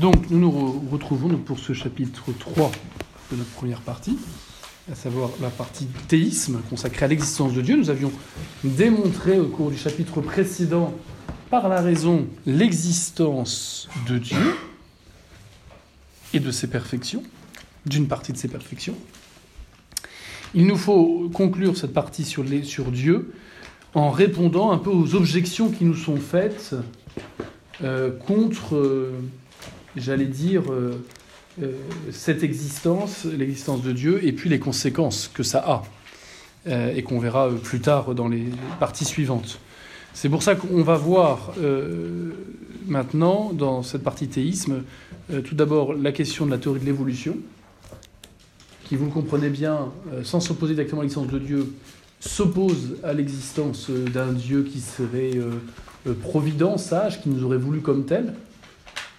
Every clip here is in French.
Donc, nous nous retrouvons pour ce chapitre 3 de notre première partie, à savoir la partie théisme consacrée à l'existence de Dieu. Nous avions démontré au cours du chapitre précédent, par la raison, l'existence de Dieu et de ses perfections, d'une partie de ses perfections. Il nous faut conclure cette partie sur Dieu en répondant un peu aux objections qui nous sont faites euh, contre euh, j'allais dire, euh, euh, cette existence, l'existence de Dieu, et puis les conséquences que ça a, euh, et qu'on verra plus tard dans les parties suivantes. C'est pour ça qu'on va voir maintenant, dans cette partie théisme, tout d'abord la question de la théorie de l'évolution, qui, vous le comprenez bien, sans s'opposer directement à l'existence de Dieu, s'oppose à l'existence d'un Dieu qui serait provident, sage, qui nous aurait voulu comme tel,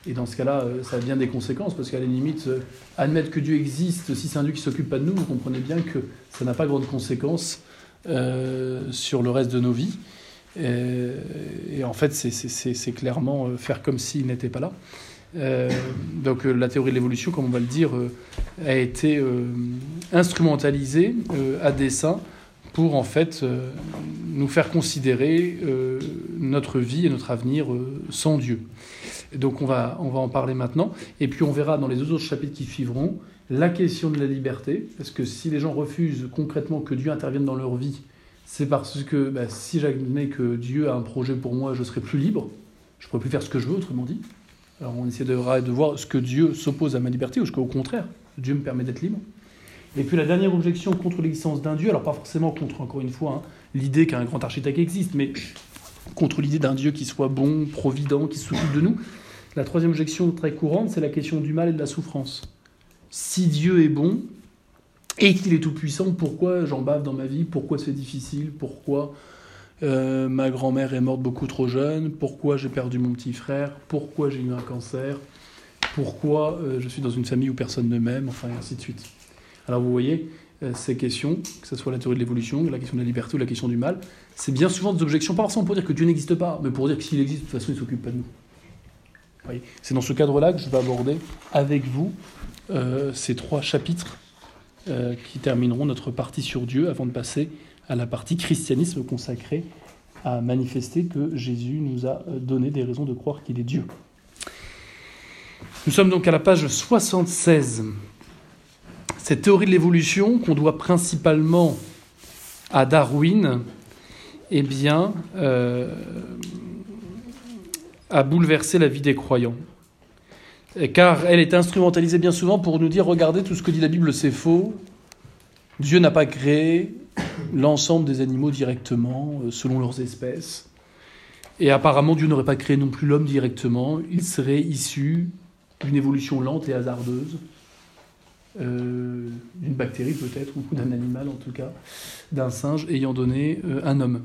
et dans ce cas-là, euh, ça a bien des conséquences, parce qu'à la limite, euh, admettre que Dieu existe, si c'est un Dieu qui ne s'occupe pas de nous, vous comprenez bien que ça n'a pas grande conséquence euh, sur le reste de nos vies. Et, en fait, c'est clairement faire comme s'il n'était pas là. donc la théorie de l'évolution, comme on va le dire, a été instrumentalisée à dessein pour en fait nous faire considérer notre vie et notre avenir sans Dieu. Donc on va, on va en parler maintenant. Et puis on verra dans les deux autres chapitres qui suivront la question de la liberté. Parce que si les gens refusent concrètement que Dieu intervienne dans leur vie, c'est parce que bah, si j'admets que Dieu a un projet pour moi, je serai plus libre. Je pourrai plus faire ce que je veux, autrement dit. Alors on essaie de, de voir ce que Dieu s'oppose à ma liberté, ou ce qu'au contraire, Dieu me permet d'être libre. Et puis la dernière objection contre l'existence d'un Dieu, alors pas forcément contre, encore une fois, hein, l'idée qu'un grand architecte existe, mais contre l'idée d'un Dieu qui soit bon, provident, qui s'occupe de nous, la troisième objection très courante, c'est la question du mal et de la souffrance. Si Dieu est bon et qu'il est tout-puissant, pourquoi j'en bave dans ma vie? Pourquoi c'est difficile? Pourquoi euh, ma grand-mère est morte beaucoup trop jeune? Pourquoi j'ai perdu mon petit frère? Pourquoi j'ai eu un cancer? Pourquoi euh, je suis dans une famille où personne ne m'aime? Enfin, et ainsi de suite. Alors vous voyez, ces questions, que ce soit la théorie de l'évolution, la question de la liberté ou la question du mal, c'est bien souvent des objections, pas forcément pour dire que Dieu n'existe pas, mais pour dire que s'il existe, de toute façon, il ne s'occupe pas de nous. C'est dans ce cadre-là que je vais aborder avec vous euh, ces trois chapitres euh, qui termineront notre partie sur Dieu avant de passer à la partie christianisme consacrée à manifester que Jésus nous a euh, donné des raisons de croire qu'il est Dieu. Nous sommes donc à la page 76. Cette théorie de l'évolution qu'on doit principalement à Darwin, eh bien, a bouleversé la vie des croyants. Car elle est instrumentalisée bien souvent pour nous dire regardez, tout ce que dit la Bible, c'est faux. Dieu n'a pas créé l'ensemble des animaux directement, euh, selon leurs espèces. Et apparemment, Dieu n'aurait pas créé non plus l'homme directement. Il serait issu d'une évolution lente et hasardeuse, euh, d'une bactérie peut-être, ou d'un animal en tout cas, d'un singe ayant donné euh, un homme.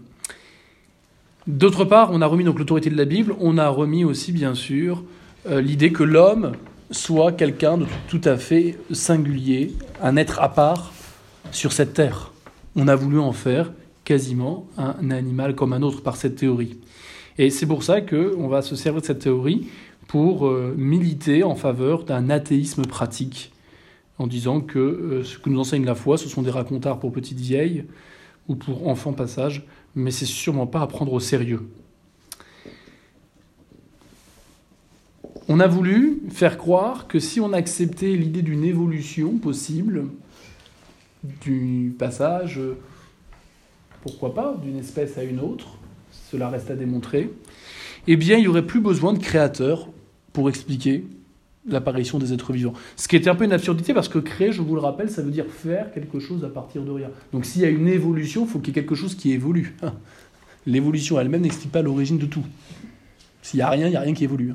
D'autre part, on a remis donc l'autorité de la Bible, on a remis aussi bien sûr euh, l'idée que l'homme soit quelqu'un de tout à fait singulier, un être à part sur cette terre. On a voulu en faire quasiment un animal comme un autre par cette théorie. Et c'est pour ça qu'on va se servir de cette théorie pour euh, militer en faveur d'un athéisme pratique, en disant que euh, ce que nous enseigne la foi, ce sont des racontards pour petites vieilles ou pour enfants passage, mais c'est sûrement pas à prendre au sérieux. On a voulu faire croire que si on acceptait l'idée d'une évolution possible, du passage, pourquoi pas, d'une espèce à une autre, cela reste à démontrer, eh bien il n'y aurait plus besoin de créateurs pour expliquer l'apparition des êtres vivants. Ce qui était un peu une absurdité parce que créer, je vous le rappelle, ça veut dire faire quelque chose à partir de rien. Donc s'il y a une évolution, il faut qu'il y ait quelque chose qui évolue. L'évolution elle-même n'explique pas l'origine de tout. S'il n'y a rien, il n'y a rien qui évolue.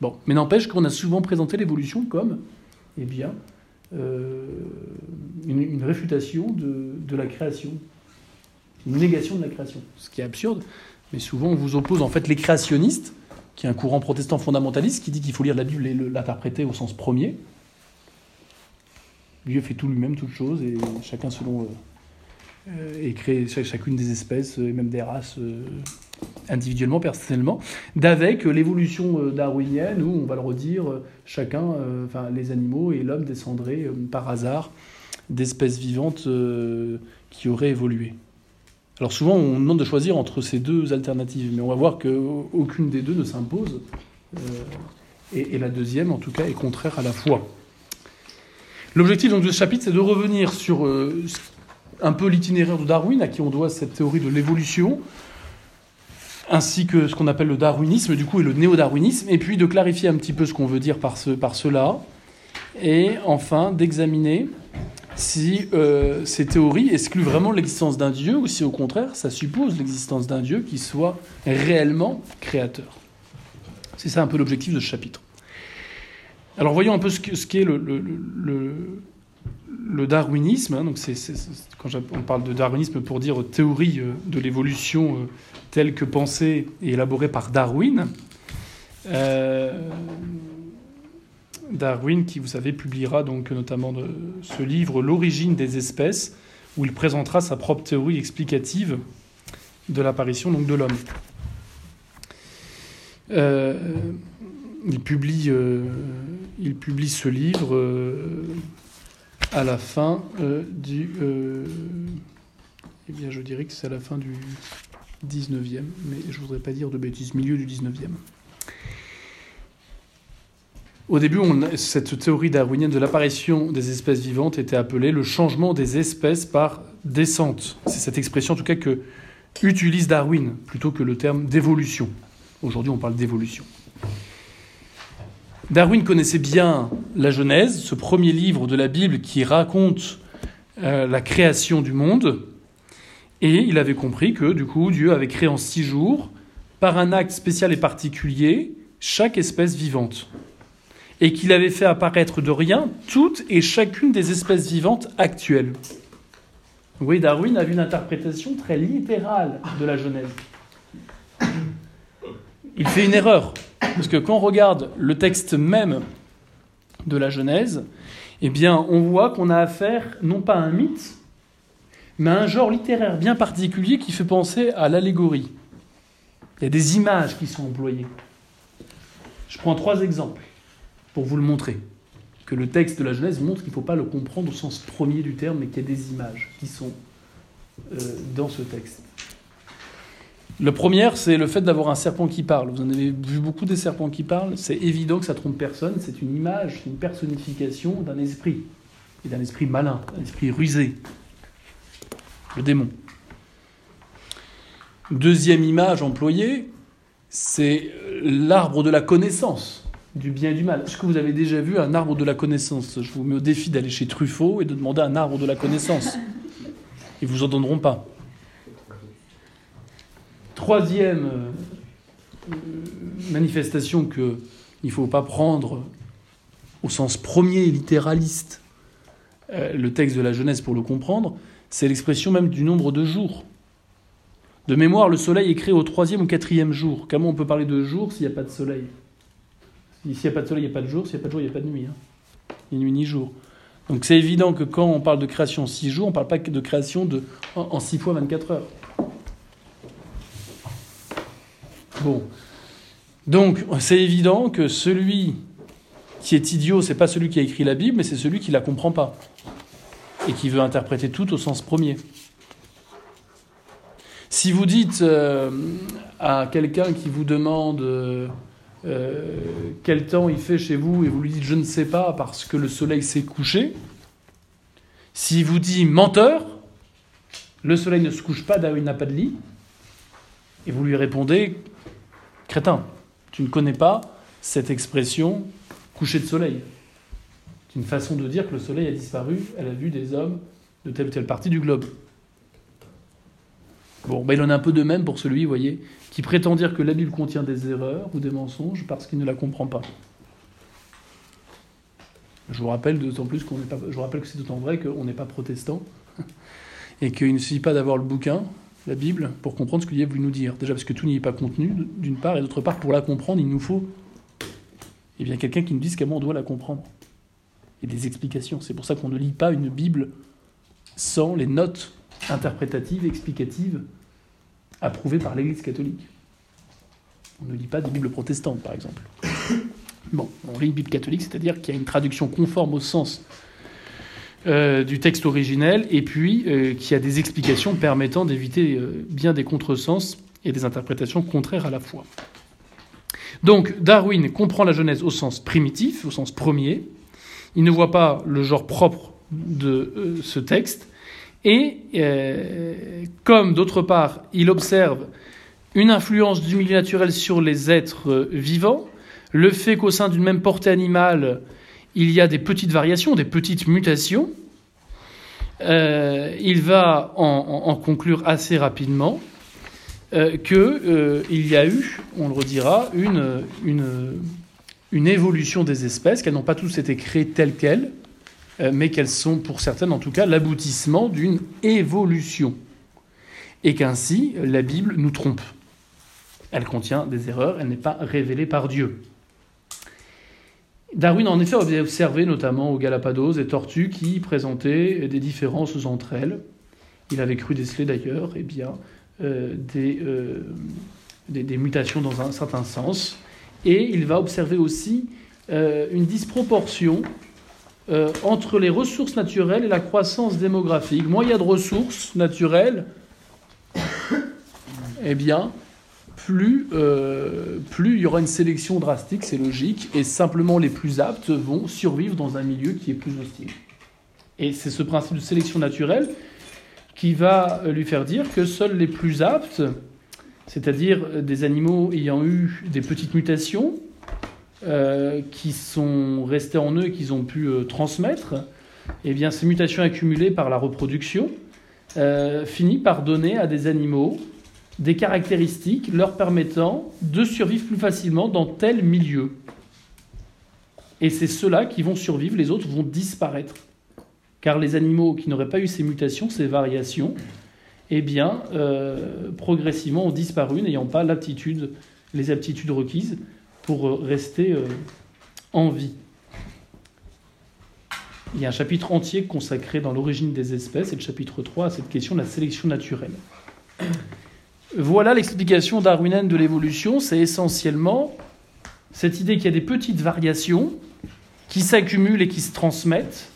Bon, mais n'empêche qu'on a souvent présenté l'évolution comme, eh bien, euh, une, réfutation de, de la création, une négation de la création. Ce qui est absurde, mais souvent on vous oppose en fait les créationnistes qui est un courant protestant fondamentaliste qui dit qu'il faut lire la Bible et l'interpréter au sens premier. Dieu fait tout lui-même, toutes choses, et chacun selon. Euh, et crée chacune des espèces, et même des races, euh, individuellement, personnellement, d'avec l'évolution darwinienne où, on va le redire, chacun, enfin les animaux et l'homme descendraient par hasard d'espèces vivantes qui auraient évolué. Alors souvent, on demande de choisir entre ces deux alternatives, mais on va voir qu'aucune des deux ne s'impose, et, la deuxième, en tout cas, est contraire à la foi. L'objectif de ce chapitre, c'est de revenir sur un peu l'itinéraire de Darwin, à qui on doit cette théorie de l'évolution, ainsi que ce qu'on appelle le darwinisme, du coup, et le néo-darwinisme, et puis de clarifier un petit peu ce qu'on veut dire par, ce, par cela, et enfin d'examiner si euh, ces théories excluent vraiment l'existence d'un Dieu, ou si au contraire, ça suppose l'existence d'un Dieu qui soit réellement créateur. C'est ça un peu l'objectif de ce chapitre. Alors voyons un peu ce qu'est le, le le darwinisme, hein, donc c'est, quand on parle de darwinisme pour dire théorie euh, de l'évolution euh, telle que pensée et élaborée par Darwin. Euh, Darwin, qui vous savez publiera donc notamment de ce livre L'origine des espèces, où il présentera sa propre théorie explicative de l'apparition de l'homme. il publie, il publie ce livre à la fin euh, du. Euh, eh bien, je dirais que c'est à la fin du 19e, mais je ne voudrais pas dire de bêtises, milieu du 19e. Au début, cette théorie darwinienne de l'apparition des espèces vivantes était appelée le changement des espèces par descente. C'est cette expression, en tout cas, que utilise Darwin plutôt que le terme d'évolution. Aujourd'hui, on parle d'évolution. Darwin connaissait bien la Genèse, ce premier livre de la Bible qui raconte euh, la création du monde, et il avait compris que du coup Dieu avait créé en six jours, par un acte spécial et particulier, chaque espèce vivante, et qu'il avait fait apparaître de rien toutes et chacune des espèces vivantes actuelles. Oui, Darwin avait une interprétation très littérale de la Genèse. Il fait une erreur. Parce que quand on regarde le texte même de la Genèse, eh bien, on voit qu'on a affaire non pas à un mythe, mais à un genre littéraire bien particulier qui fait penser à l'allégorie. Il y a des images qui sont employées. Je prends trois exemples pour vous le montrer. Que le texte de la Genèse montre qu'il ne faut pas le comprendre au sens premier du terme, mais qu'il y a des images qui sont euh, dans ce texte. Le premier, c'est le fait d'avoir un serpent qui parle. Vous en avez vu beaucoup des serpents qui parlent. C'est évident que ça trompe personne. C'est une image, une personnification d'un esprit. Et d'un esprit malin, d'un esprit rusé. Le démon. Deuxième image employée, c'est l'arbre de la connaissance du bien et du mal. Est-ce que vous avez déjà vu un arbre de la connaissance? Je vous mets au défi d'aller chez Truffaut et de demander un arbre de la connaissance. Ils vous en donneront pas. Troisième euh, manifestation qu'il ne faut pas prendre au sens premier littéraliste euh, le texte de la Genèse pour le comprendre, c'est l'expression même du nombre de jours. De mémoire, le soleil est créé au troisième ou quatrième jour. Comment on peut parler de jour s'il n'y a pas de soleil? S'il n'y a pas de soleil, il n'y a pas de jour. S'il n'y a pas de jour, il n'y a pas de nuit. Hein. Ni nuit ni jour. Donc c'est évident que quand on parle de création en six jours, on ne parle pas de création en six fois 24 heures. Bon. Donc, c'est évident que celui qui est idiot, c'est pas celui qui a écrit la Bible, mais c'est celui qui la comprend pas et qui veut interpréter tout au sens premier. Si vous dites euh, à quelqu'un qui vous demande euh, quel temps il fait chez vous et vous lui dites je ne sais pas parce que le soleil s'est couché, s'il vous dit menteur, le soleil ne se couche pas là où il n'a pas de lit, et vous lui répondez Crétin, tu ne connais pas cette expression coucher de soleil. C'est une façon de dire que le soleil a disparu à la vue des hommes de telle ou telle partie du globe. Bon, ben il en a un peu de même pour celui, vous voyez, qui prétend dire que la Bible contient des erreurs ou des mensonges parce qu'il ne la comprend pas. Je vous rappelle d'autant plus qu'on n'est pas, je vous rappelle que c'est d'autant vrai qu'on n'est pas protestant et qu'il ne suffit pas d'avoir le bouquin, la Bible pour comprendre ce y a voulu nous dire. Déjà parce que tout n'y est pas contenu, d'une part, et d'autre part, pour la comprendre, il nous faut eh bien, quelqu'un qui nous dise comment on doit la comprendre. Et des explications. C'est pour ça qu'on ne lit pas une Bible sans les notes interprétatives, explicatives approuvée par l'Église catholique. On ne lit pas des Bibles protestantes, par exemple. Bon, on lit une Bible catholique, c'est-à-dire qu'il y a une traduction conforme au sens euh, du texte originel, et puis euh, qu'il y a des explications permettant d'éviter euh, bien des contresens et des interprétations contraires à la foi. Donc Darwin comprend la Genèse au sens primitif, au sens premier. Il ne voit pas le genre propre de ce texte. Et comme d'autre part, il observe une influence du milieu naturel sur les êtres vivants, le fait qu'au sein d'une même portée animale, il y a des petites variations, des petites mutations, euh, il va en, conclure assez rapidement euh, qu'il euh, y a eu, on le redira, une, une, une évolution des espèces, qu'elles n'ont pas tous été créées telles quelles, mais qu'elles sont, pour certaines en tout cas, l'aboutissement d'une évolution. Et qu'ainsi, la Bible nous trompe. Elle contient des erreurs, elle n'est pas révélée par Dieu. Darwin, en effet, avait observé notamment aux Galapagos des tortues qui présentaient des différences entre elles. Il avait cru déceler d'ailleurs eh bien, euh, euh, des, des, mutations dans un certain sens. Et il va observer aussi euh, une disproportion entre les ressources naturelles et la croissance démographique. Moins il y a de ressources naturelles, eh bien, plus, euh, plus il y aura une sélection drastique, c'est logique, et simplement les plus aptes vont survivre dans un milieu qui est plus hostile. Et c'est ce principe de sélection naturelle qui va lui faire dire que seuls les plus aptes, c'est-à-dire des animaux ayant eu des petites mutations, euh, qui sont restées en eux et qu'ils ont pu euh, transmettre, et eh bien ces mutations accumulées par la reproduction finissent par donner à des animaux des caractéristiques leur permettant de survivre plus facilement dans tel milieu. Et c'est ceux-là qui vont survivre, les autres vont disparaître. Car les animaux qui n'auraient pas eu ces mutations, ces variations, eh bien, euh, progressivement ont disparu, n'ayant pas l'aptitude, les aptitudes requises pour euh, rester euh, en vie. Il y a un chapitre entier consacré dans l'origine des espèces, et le chapitre 3 à cette question de la sélection naturelle. Voilà l'explication darwinienne de l'évolution, c'est essentiellement cette idée qu'il y a des petites variations qui s'accumulent et qui se transmettent,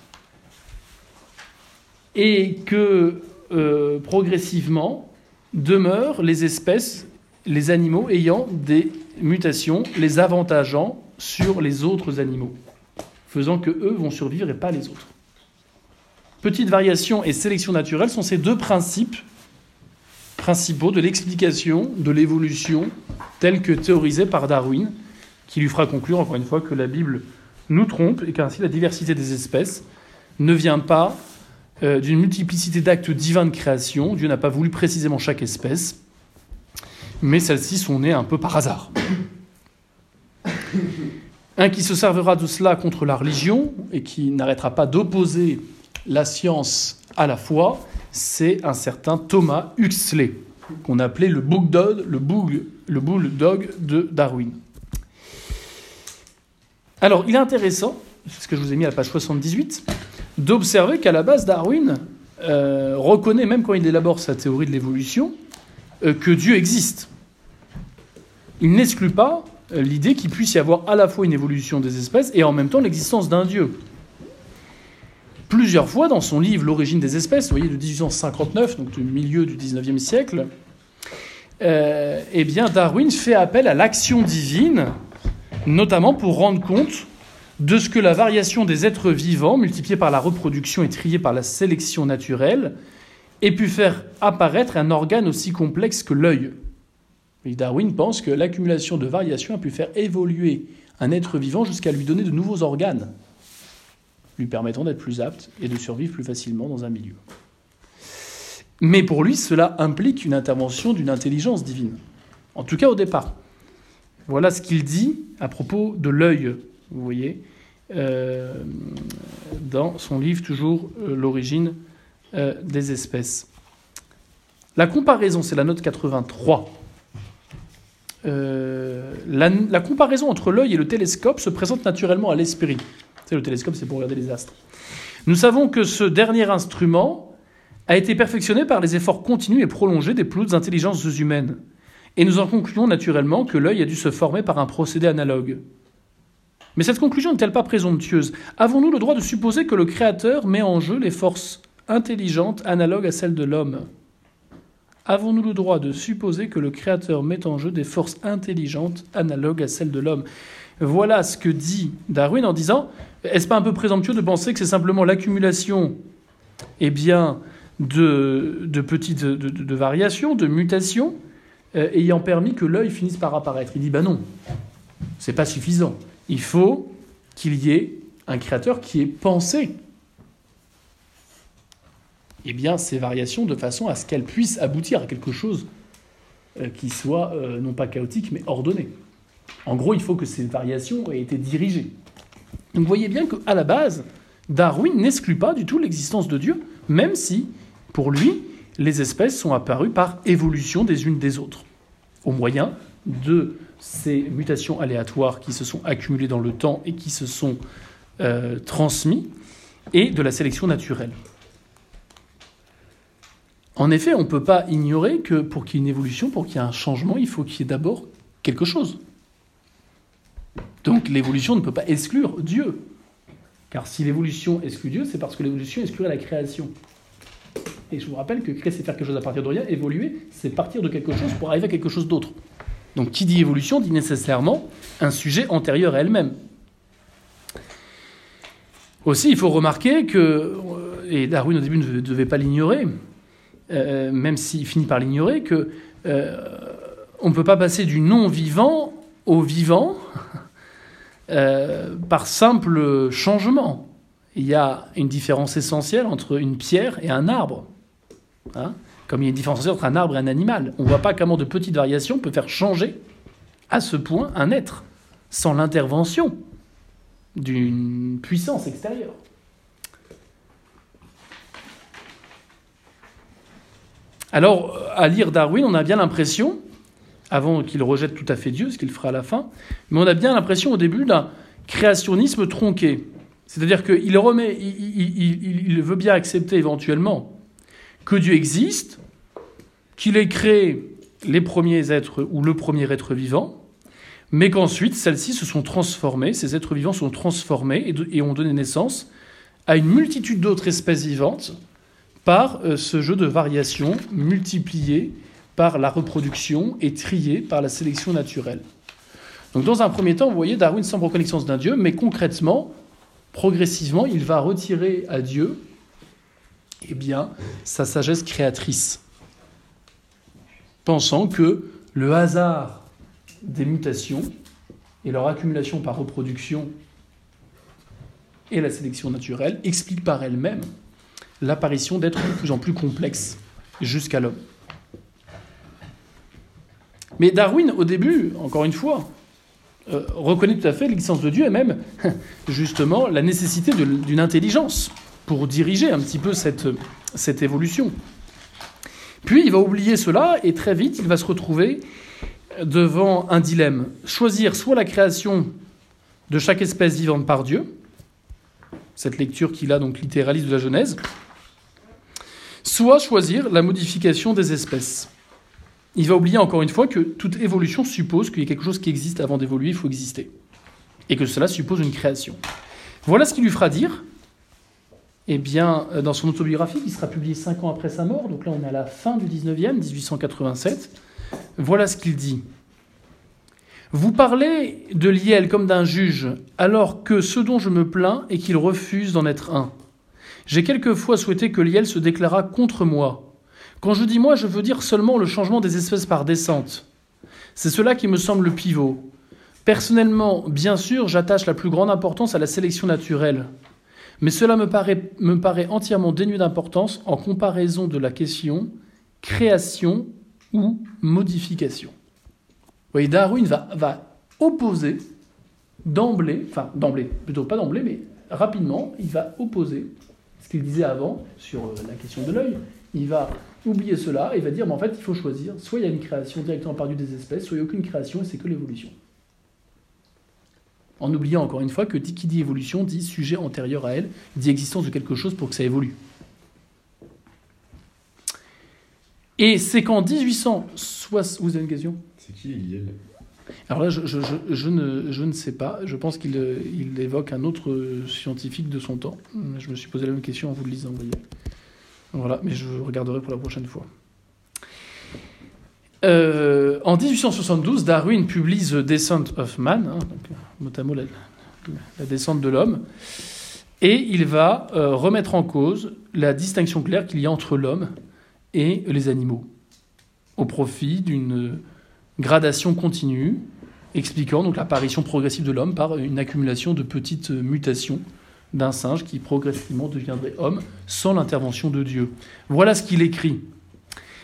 et que euh, progressivement demeurent les espèces, les animaux ayant des mutations, les avantageant sur les autres animaux, faisant que eux vont survivre et pas les autres. Petite variation et sélection naturelle sont ces deux principes principaux de l'explication de l'évolution telle que théorisée par Darwin, qui lui fera conclure encore une fois que la Bible nous trompe et qu'ainsi la diversité des espèces ne vient pas euh, d'une multiplicité d'actes divins de création. Dieu n'a pas voulu précisément chaque espèce, mais celles-ci sont nées un peu par hasard. Un qui se servera de cela contre la religion et qui n'arrêtera pas d'opposer la science à la foi, c'est un certain Thomas Huxley, qu'on appelait le bulldog, le, le bulldog de Darwin. Alors, il est intéressant, c'est ce que je vous ai mis à la page 78, d'observer qu'à la base, Darwin euh, reconnaît, même quand il élabore sa théorie de l'évolution, que Dieu existe. Il n'exclut pas euh, l'idée qu'il puisse y avoir à la fois une évolution des espèces et en même temps l'existence d'un Dieu plusieurs fois dans son livre L'origine des espèces, vous voyez, de 1859, donc du milieu du 19e siècle, euh, eh Darwin fait appel à l'action divine, notamment pour rendre compte de ce que la variation des êtres vivants, multipliée par la reproduction et triée par la sélection naturelle, ait pu faire apparaître un organe aussi complexe que l'œil. Darwin pense que l'accumulation de variations a pu faire évoluer un être vivant jusqu'à lui donner de nouveaux organes lui permettant d'être plus apte et de survivre plus facilement dans un milieu. Mais pour lui, cela implique une intervention d'une intelligence divine. En tout cas au départ. Voilà ce qu'il dit à propos de l'œil, vous voyez, euh, dans son livre toujours euh, L'origine euh, des espèces. La comparaison, c'est la note 83. La, la comparaison entre l'œil et le télescope se présente naturellement à l'esprit le télescope, c'est pour regarder les astres. Nous savons que ce dernier instrument a été perfectionné par les efforts continus et prolongés des plus hautes intelligences humaines. Et nous en concluons naturellement que l'œil a dû se former par un procédé analogue. Mais cette conclusion n'est-elle pas présomptueuse? Avons-nous le droit de supposer que le Créateur met en jeu les forces intelligentes analogues à celles de l'homme. Avons-nous le droit de supposer que le Créateur met en jeu des forces intelligentes analogues à celles de l'homme? Voilà ce que dit Darwin en disant est-ce pas un peu présomptueux de penser que c'est simplement l'accumulation eh bien, de, petites de, variations, de mutations, euh, ayant permis que l'œil finisse par apparaître? Il dit ben non, c'est pas suffisant. Il faut qu'il y ait un créateur qui ait pensé eh bien, ces variations de façon à ce qu'elles puissent aboutir à quelque chose euh, qui soit euh, non pas chaotique mais ordonné. En gros, il faut que ces variations aient été dirigées. Donc vous voyez bien qu'à la base, Darwin n'exclut pas du tout l'existence de Dieu, même si, pour lui, les espèces sont apparues par évolution des unes des autres, au moyen de ces mutations aléatoires qui se sont accumulées dans le temps et qui se sont euh, transmises, et de la sélection naturelle. En effet, on ne peut pas ignorer que pour qu'il y ait une évolution, pour qu'il y ait un changement, il faut qu'il y ait d'abord quelque chose. Donc l'évolution ne peut pas exclure Dieu. Car si l'évolution exclut Dieu, c'est parce que l'évolution exclurait la création. Et je vous rappelle que créer, c'est faire quelque chose à partir de rien. Évoluer, c'est partir de quelque chose pour arriver à quelque chose d'autre. Donc qui dit évolution dit nécessairement un sujet antérieur à elle-même. Aussi, il faut remarquer que, euh, et Darwin au début ne devait pas l'ignorer, euh, même s'il finit par l'ignorer, que euh, on ne peut pas passer du non-vivant au vivant euh, par simple changement. Il y a une différence essentielle entre une pierre et un arbre. Hein. Comme il y a une différence essentielle entre un arbre et un animal. On ne voit pas comment de petites variations peuvent faire changer à ce point un être, sans l'intervention d'une puissance extérieure. Alors, à lire Darwin, on a bien l'impression avant qu'il rejette tout à fait Dieu, ce qu'il fera à la fin. Mais on a bien l'impression au début d'un créationnisme tronqué. C'est-à-dire qu'il remet, il, veut bien accepter éventuellement que Dieu existe, qu'il ait créé les premiers êtres ou le premier être vivant, mais qu'ensuite celles-ci se sont transformées, ces êtres vivants sont transformés et, et ont donné naissance à une multitude d'autres espèces vivantes par euh, ce jeu de variations multipliées par la reproduction et trié par la sélection naturelle. Donc dans un premier temps, vous voyez, Darwin semble reconnaissance d'un Dieu, mais concrètement, progressivement, il va retirer à Dieu eh bien, sa sagesse créatrice, pensant que le hasard des mutations et leur accumulation par reproduction et la sélection naturelle expliquent par elles-mêmes l'apparition d'êtres de plus en plus complexes jusqu'à l'homme. Mais Darwin, au début, encore une fois, euh, reconnaît tout à fait l'existence de Dieu et même, justement, la nécessité d'une intelligence pour diriger un petit peu cette, cette évolution. Puis il va oublier cela et très vite, il va se retrouver devant un dilemme. Choisir soit la création de chaque espèce vivante par Dieu, cette lecture qu'il a donc littéraliste de la Genèse, soit choisir la modification des espèces il va oublier encore une fois que toute évolution suppose qu'il y a quelque chose qui existe avant d'évoluer, il faut exister. Et que cela suppose une création. Voilà ce qu'il lui fera dire, eh bien, euh, dans son autobiographie, qui sera publiée cinq ans après sa mort, donc là on est à la fin du 19e, 1887, voilà ce qu'il dit. Vous parlez de Liel comme d'un juge, alors que ce dont je me plains est qu'il refuse d'en être un. J'ai quelquefois souhaité que Liel se déclarât contre moi, quand je dis moi, je veux dire seulement le changement des espèces par descente. C'est cela qui me semble le pivot. Personnellement, bien sûr, j'attache la plus grande importance à la sélection naturelle. Mais cela me paraît, me paraît entièrement dénué d'importance en comparaison de la question création ou modification. Vous voyez, Darwin va, opposer d'emblée, enfin d'emblée, plutôt pas d'emblée, mais rapidement, il va opposer qu'il disait avant sur euh, la question de l'œil. Il va oublier cela et va dire, mais en fait, il faut choisir. Soit il y a une création directement perdue des espèces, soit il n'y a aucune création et c'est que l'évolution. En oubliant encore une fois que qui dit évolution dit sujet antérieur à elle, dit existence de quelque chose pour que ça évolue. Et c'est qu'en 1860... Vous avez une question? C'est qui Eliel Alors là, je, ne, je ne sais pas. Je pense qu'il il évoque un autre scientifique de son temps. Je me suis posé la même question en vous le lisant, voyez. Voilà, mais je regarderai pour la prochaine fois. Euh, en 1872, Darwin publie The Descent of Man, hein, à mot la, la descente de l'homme, et il va euh, remettre en cause la distinction claire qu'il y a entre l'homme et les animaux, au profit d'une gradation continue, expliquant donc l'apparition progressive de l'homme par une accumulation de petites mutations d'un singe qui progressivement deviendrait homme sans l'intervention de Dieu. Voilà ce qu'il écrit.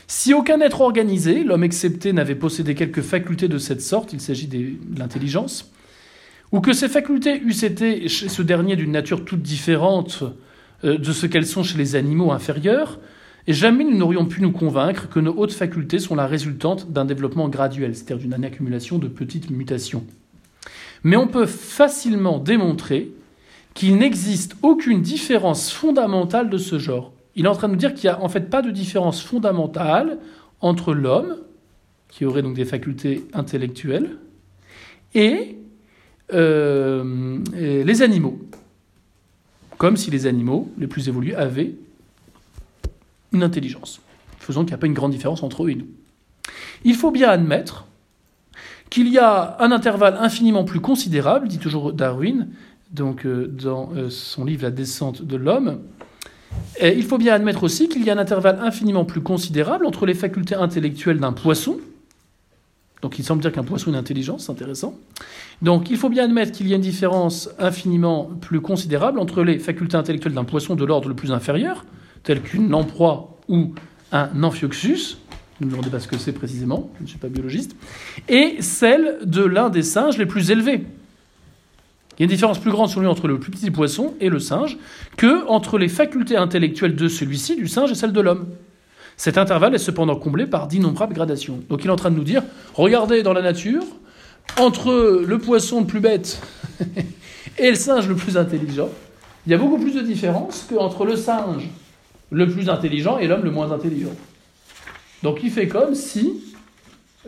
Si aucun être organisé, l'homme excepté, n'avait possédé quelques facultés de cette sorte, il s'agit de l'intelligence, ou que ces facultés eussent été chez ce dernier d'une nature toute différente euh, de ce qu'elles sont chez les animaux inférieurs, et jamais nous n'aurions pu nous convaincre que nos hautes facultés sont la résultante d'un développement graduel, c'est-à-dire d'une accumulation de petites mutations. Mais on peut facilement démontrer qu'il n'existe aucune différence fondamentale de ce genre. Il est en train de nous dire qu'il n'y a en fait pas de différence fondamentale entre l'homme, qui aurait donc des facultés intellectuelles, et, euh, et les animaux. Comme si les animaux les plus évolués avaient une intelligence, faisant qu'il n'y a pas une grande différence entre eux et nous. Il faut bien admettre qu'il y a un intervalle infiniment plus considérable, dit toujours Darwin, donc euh, dans euh, son livre La descente de l'homme. Il faut bien admettre aussi qu'il y a un intervalle infiniment plus considérable entre les facultés intellectuelles d'un poisson. Donc il semble dire qu'un poisson a une intelligence, c'est intéressant. Donc il faut bien admettre qu'il y a une différence infiniment plus considérable entre les facultés intellectuelles d'un poisson de l'ordre le plus inférieur, tel qu'une lamproie ou un amphioxus, ne me demandez pas ce que c'est précisément, je ne suis pas biologiste, et celle de l'un des singes les plus élevés. Il y a une différence plus grande sur lui entre le plus petit poisson et le singe que entre les facultés intellectuelles de celui-ci, du singe, et celles de l'homme. Cet intervalle est cependant comblé par d'innombrables gradations. Donc il est en train de nous dire, regardez dans la nature, entre le poisson le plus bête et le singe le plus intelligent, il y a beaucoup plus de différence qu'entre le singe le plus intelligent et l'homme le moins intelligent. Donc il fait comme si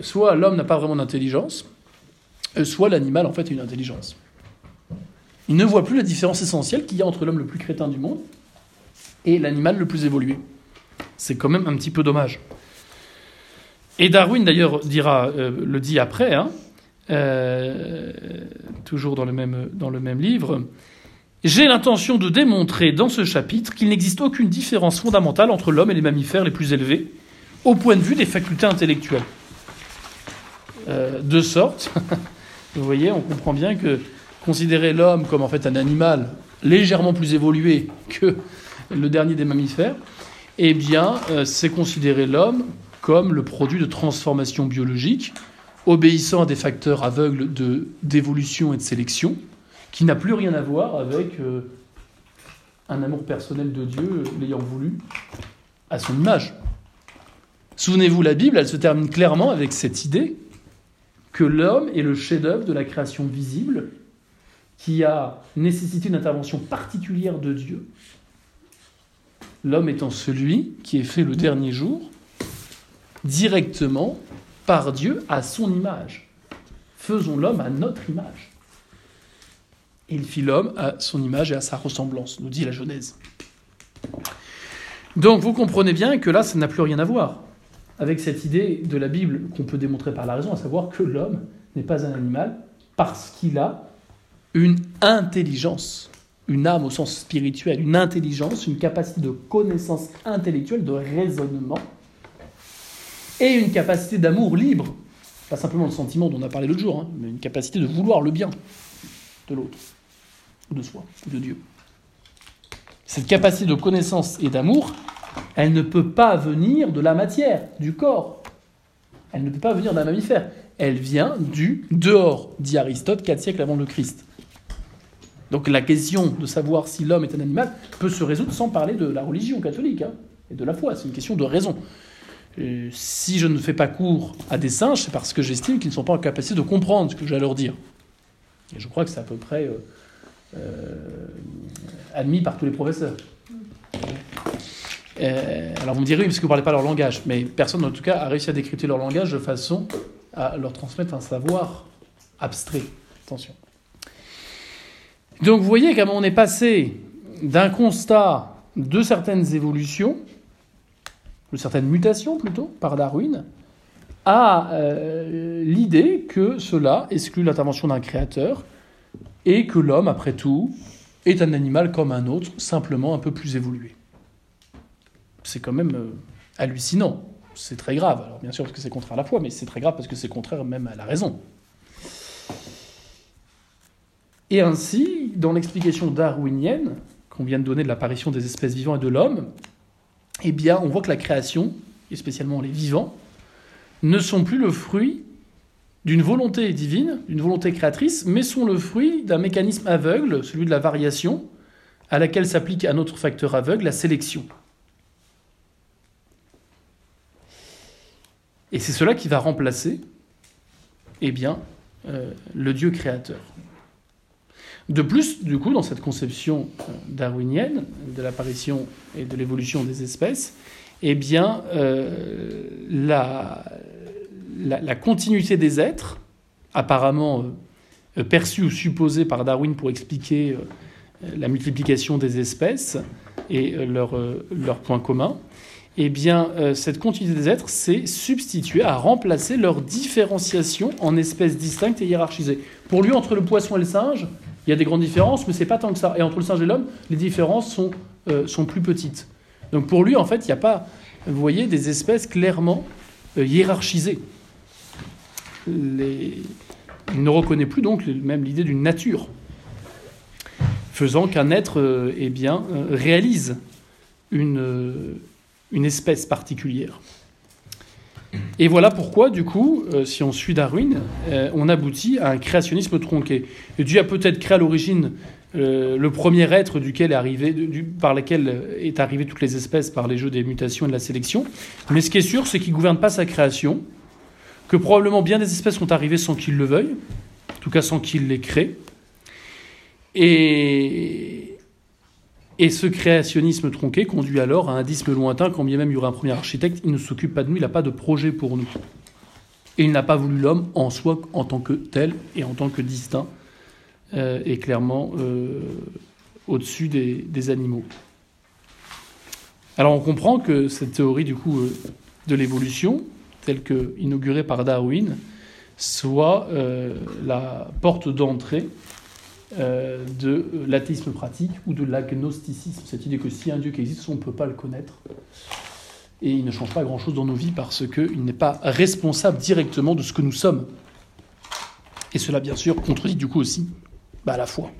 soit l'homme n'a pas vraiment d'intelligence, euh, soit l'animal en fait a une intelligence. Il ne voit plus la différence essentielle qu'il y a entre l'homme le plus crétin du monde et l'animal le plus évolué. C'est quand même un petit peu dommage. Et Darwin d'ailleurs dira, euh, le dit après, hein, euh, toujours dans le même, dans le même livre, j'ai l'intention de démontrer dans ce chapitre qu'il n'existe aucune différence fondamentale entre l'homme et les mammifères les plus élevés au point de vue des facultés intellectuelles. Euh, de sorte, vous voyez, on comprend bien que considérer l'homme comme en fait un animal légèrement plus évolué que le dernier des mammifères, eh bien, euh, c'est considérer l'homme comme le produit de transformation biologique, obéissant à des facteurs aveugles de d'évolution et de sélection, qui n'a plus rien à voir avec euh, un amour personnel de Dieu euh, l'ayant voulu à son image. Souvenez-vous, la Bible, elle se termine clairement avec cette idée que l'homme est le chef-d'œuvre de la création visible qui a nécessité une intervention particulière de Dieu. L'homme étant celui qui est fait le dernier jour directement par Dieu à son image. Faisons l'homme à notre image. Il fit l'homme à son image et à sa ressemblance, nous dit la Genèse. Donc vous comprenez bien que là, ça n'a plus rien à voir avec cette idée de la Bible qu'on peut démontrer par la raison, à savoir que l'homme n'est pas un animal parce qu'il a une intelligence, une âme au sens spirituel, une intelligence, une capacité de connaissance intellectuelle, de raisonnement, et une capacité d'amour libre, pas simplement le sentiment dont on a parlé l'autre jour, hein, mais une capacité de vouloir le bien de l'autre, ou de soi, ou de Dieu. Cette capacité de connaissance et d'amour, elle ne peut pas venir de la matière, du corps. Elle ne peut pas venir d'un mammifère. Elle vient du dehors, dit Aristote, quatre siècles avant le Christ. Donc la question de savoir si l'homme est un animal peut se résoudre sans parler de la religion catholique hein, et de la foi. C'est une question de raison. Euh, si je ne fais pas cours à des singes, c'est parce que j'estime qu'ils ne sont pas en capacité de comprendre ce que j'ai à leur dire. Et je crois que c'est à peu près euh, admis par tous les professeurs. Euh, alors vous me direz, oui, parce que vous ne parlez pas leur langage, mais personne en tout cas a réussi à décrypter leur langage de façon à leur transmettre un savoir abstrait. Attention. Donc vous voyez comment on est passé d'un constat de certaines évolutions, de certaines mutations plutôt, par Darwin, à euh, l'idée que cela exclut l'intervention d'un créateur et que l'homme, après tout, est un animal comme un autre, simplement un peu plus évolué. C'est quand même euh, hallucinant. C'est très grave. Alors bien sûr parce que c'est contraire à la foi, mais c'est très grave parce que c'est contraire même à la raison. Et ainsi, dans l'explication darwinienne qu'on vient de donner de l'apparition des espèces vivantes et de l'homme, eh bien, on voit que la création, et spécialement les vivants, ne sont plus le fruit d'une volonté divine, d'une volonté créatrice, mais sont le fruit d'un mécanisme aveugle, celui de la variation, à laquelle s'applique un autre facteur aveugle, la sélection. Et c'est cela qui va remplacer eh bien, euh, le Dieu créateur. De plus, du coup, dans cette conception euh, darwinienne de l'apparition et de l'évolution des espèces, eh bien, euh, la, la, continuité des êtres, apparemment euh, perçue ou supposée par Darwin pour expliquer la multiplication des espèces et leurs leur points communs, eh bien, cette continuité des êtres s'est substituée à remplacer leur différenciation en espèces distinctes et hiérarchisées. Pour lui, entre le poisson et le singe, il y a des grandes différences, mais c'est pas tant que ça. Et entre le singe et l'homme, les différences sont, euh, plus petites. Donc pour lui, en fait, il n'y a pas, vous voyez, des espèces clairement euh, hiérarchisées. Il ne reconnaît plus donc même l'idée d'une nature, faisant qu'un être euh, eh bien, réalise une, une espèce particulière. Et voilà pourquoi, du coup, euh, si on suit Darwin, euh, on aboutit à un créationnisme tronqué. Dieu a peut-être créé à l'origine euh, le premier être par lequel est arrivé toutes les espèces par les jeux des mutations et de la sélection. Mais ce qui est sûr, c'est qu'il ne gouverne pas sa création, que probablement bien des espèces sont arrivées sans qu'il le veuille, en tout cas sans qu'il les crée. Et, et ce créationnisme tronqué conduit alors à un disme lointain, quand bien même il y aurait un premier architecte, il ne s'occupe pas de nous, il n'a pas de projet pour nous. Et il n'a pas voulu l'homme en soi en tant que tel et en tant que distinct, euh, et clairement euh, au-dessus des, animaux. Alors on comprend que cette théorie du coup euh, de l'évolution, telle que inaugurée par Darwin, soit la porte d'entrée euh, de l'athéisme pratique ou de l'agnosticisme, cette idée que si un Dieu qui existe, on ne peut pas le connaître. Et il ne change pas grand-chose dans nos vies parce qu'il n'est pas responsable directement de ce que nous sommes. Et cela, bien sûr, contredit du coup aussi bah, la foi.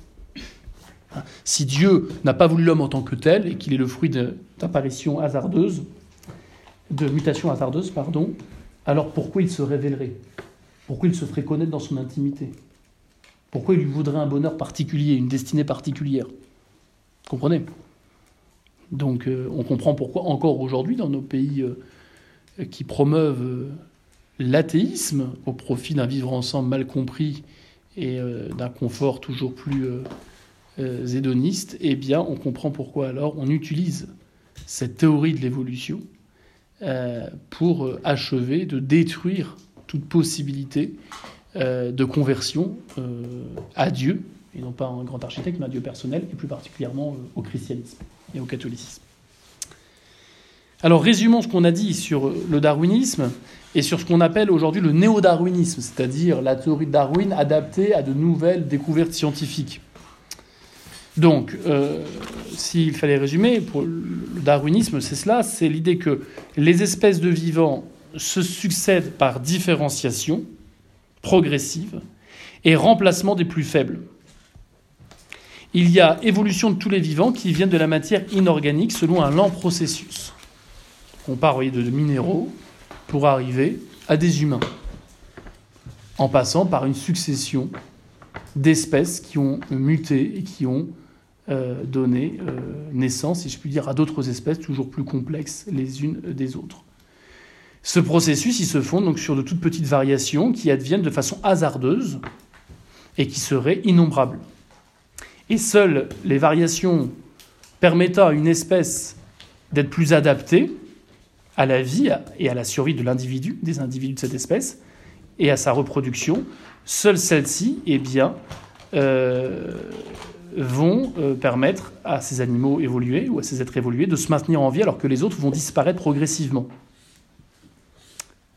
Hein, si Dieu n'a pas voulu l'homme en tant que tel et qu'il est le fruit d'apparitions hasardeuses, de mutations hasardeuses, pardon, alors pourquoi il se révélerait? Pourquoi il se ferait connaître dans son intimité? Pourquoi il lui voudrait un bonheur particulier, une destinée particulière? Vous comprenez? Donc euh, on comprend pourquoi encore aujourd'hui dans nos pays euh, qui promeuvent euh, l'athéisme au profit d'un vivre ensemble mal compris et d'un confort toujours plus hédoniste, eh bien on comprend pourquoi alors on utilise cette théorie de l'évolution pour achever de détruire toute possibilité euh, de conversion euh, à Dieu, et non pas un grand architecte, mais à Dieu personnel, et plus particulièrement euh, au christianisme et au catholicisme. Alors résumons ce qu'on a dit sur le darwinisme et sur ce qu'on appelle aujourd'hui le néo-darwinisme, c'est-à-dire la théorie de Darwin adaptée à de nouvelles découvertes scientifiques. Donc, s'il fallait résumer, pour le darwinisme, c'est cela, c'est l'idée que les espèces de vivants se succèdent par différenciation, progressive et remplacement des plus faibles. Il y a évolution de tous les vivants qui viennent de la matière inorganique selon un lent processus. On part de minéraux pour arriver à des humains, en passant par une succession d'espèces qui ont muté et qui ont euh, donné euh, naissance, si je puis dire, à d'autres espèces toujours plus complexes les unes des autres. Ce processus, il se fonde donc sur de toutes petites variations qui adviennent de façon hasardeuse et qui seraient innombrables. Et seules les variations permettant à une espèce d'être plus adaptées à la vie et à la survie de l'individu, des individus de cette espèce, et à sa reproduction. Seules celles-ci, eh bien, euh, vont euh, permettre à ces animaux évolués ou à ces êtres évolués de se maintenir en vie alors que les autres vont disparaître progressivement.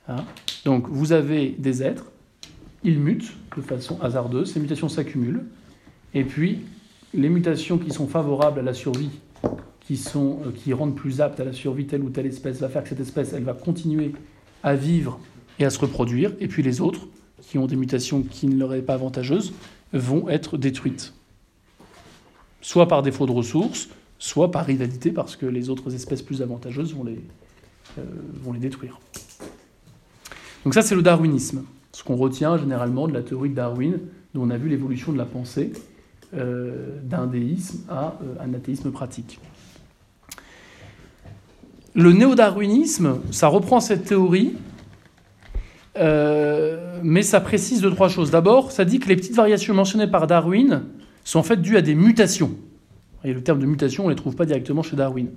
Hein? Donc vous avez des êtres, ils mutent de façon hasardeuse, ces mutations s'accumulent, et puis les mutations qui sont favorables à la survie, euh, qui rendent plus aptes à la survie telle ou telle espèce, va faire que cette espèce, elle va continuer à vivre et à se reproduire, et puis les autres, qui ont des mutations qui ne leur sont pas avantageuses, vont être détruites. Soit par défaut de ressources, soit par rivalité, parce que les autres espèces plus avantageuses vont les, euh, vont les détruire. Donc ça, c'est le darwinisme. Ce qu'on retient généralement de la théorie de Darwin, dont on a vu l'évolution de la pensée, euh, d'un déisme à euh, un athéisme pratique. Le néo-darwinisme, ça reprend cette théorie, mais ça précise deux, trois choses. D'abord, ça dit que les petites variations mentionnées par Darwin sont en fait dues à des mutations. Et le terme de mutation, on ne les trouve pas directement chez Darwin.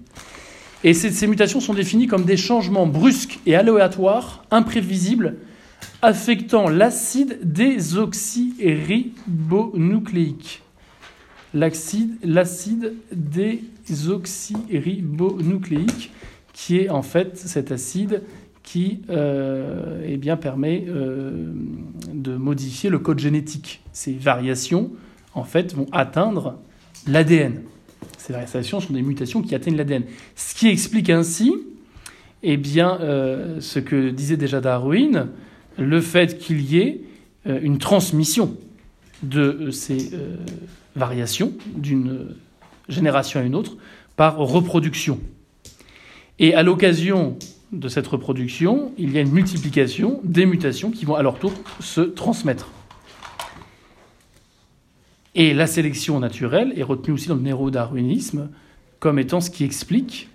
Et ces, mutations sont définies comme des changements brusques et aléatoires, imprévisibles, affectant l'acide désoxyribonucléique. L'acide désoxyribonucléique, qui est en fait cet acide qui euh, eh bien, permet euh, de modifier le code génétique. Ces variations, en fait, vont atteindre l'ADN. Ces variations sont des mutations qui atteignent l'ADN. Ce qui explique ainsi eh bien, euh, ce que disait déjà Darwin, le fait qu'il y ait une transmission de ces variations d'une génération à une autre par reproduction. Et à l'occasion de cette reproduction, il y a une multiplication des mutations qui vont à leur tour se transmettre. Et la sélection naturelle est retenue aussi dans le néo-darwinisme comme étant ce qui explique